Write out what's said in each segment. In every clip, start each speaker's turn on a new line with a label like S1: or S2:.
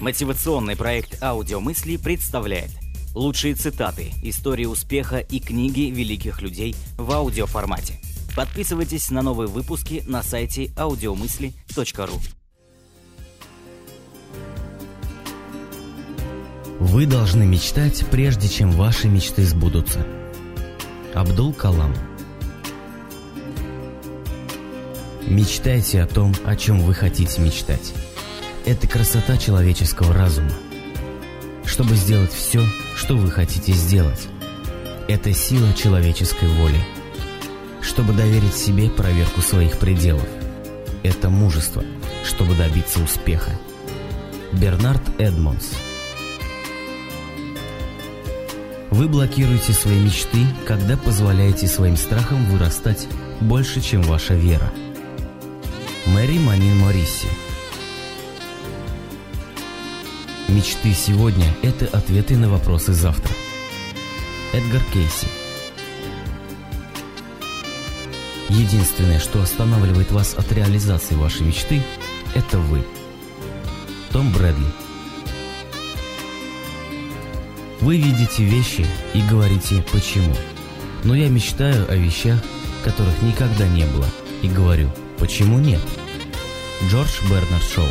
S1: Мотивационный проект «Аудиомысли» представляет лучшие цитаты, истории успеха и книги великих людей в аудиоформате. Подписывайтесь на новые выпуски на сайте audiomысли.ру.
S2: Вы должны мечтать, прежде чем ваши мечты сбудутся. Абдул Калам Мечтайте о том, о чем вы хотите мечтать. Это красота человеческого разума. Чтобы сделать все, что вы хотите сделать. Это сила человеческой воли. Чтобы доверить себе проверку своих пределов. Это мужество, чтобы добиться успеха. Бернард Эдмонс Вы блокируете свои мечты, когда позволяете своим страхам вырастать больше, чем ваша вера. Мэри Манин Морисси Мечты сегодня – это ответы на вопросы завтра. Эдгар Кейси Единственное, что останавливает вас от реализации вашей мечты – это вы. Том Брэдли Вы видите вещи и говорите «почему?». Но я мечтаю о вещах, которых никогда не было, и говорю «почему нет?». Джордж Бернард Шоу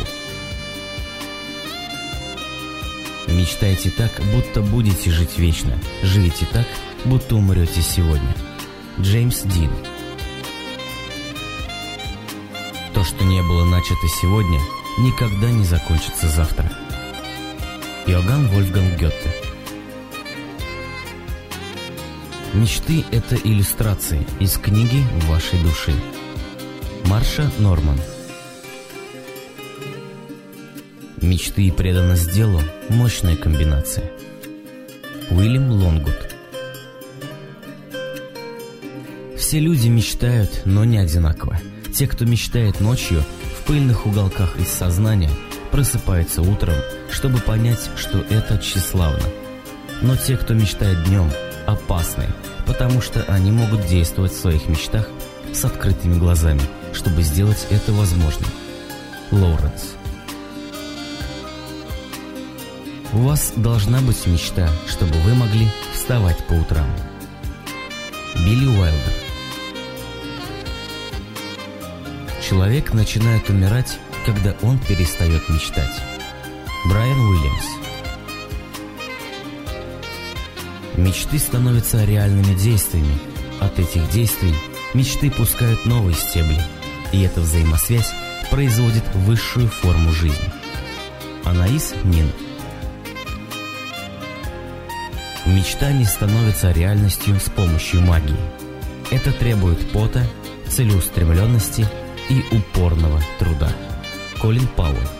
S2: Мечтайте так, будто будете жить вечно. Живите так, будто умрете сегодня. Джеймс Дин То, что не было начато сегодня, никогда не закончится завтра. Иоганн Вольфганг Гетте Мечты – это иллюстрации из книги вашей души. Марша Норман Мечты и преданность делу – мощная комбинация. Уильям Лонгут Все люди мечтают, но не одинаково. Те, кто мечтает ночью, в пыльных уголках из сознания, просыпаются утром, чтобы понять, что это тщеславно. Но те, кто мечтает днем, опасны, потому что они могут действовать в своих мечтах с открытыми глазами, чтобы сделать это возможным. Лоуренс У вас должна быть мечта, чтобы вы могли вставать по утрам. Билли Уайлдер Человек начинает умирать, когда он перестает мечтать. Брайан Уильямс Мечты становятся реальными действиями. От этих действий мечты пускают новые стебли, и эта взаимосвязь производит высшую форму жизни. Анаис Нин Мечта не становится реальностью с помощью магии. Это требует пота, целеустремленности и упорного труда. Колин Пауэлл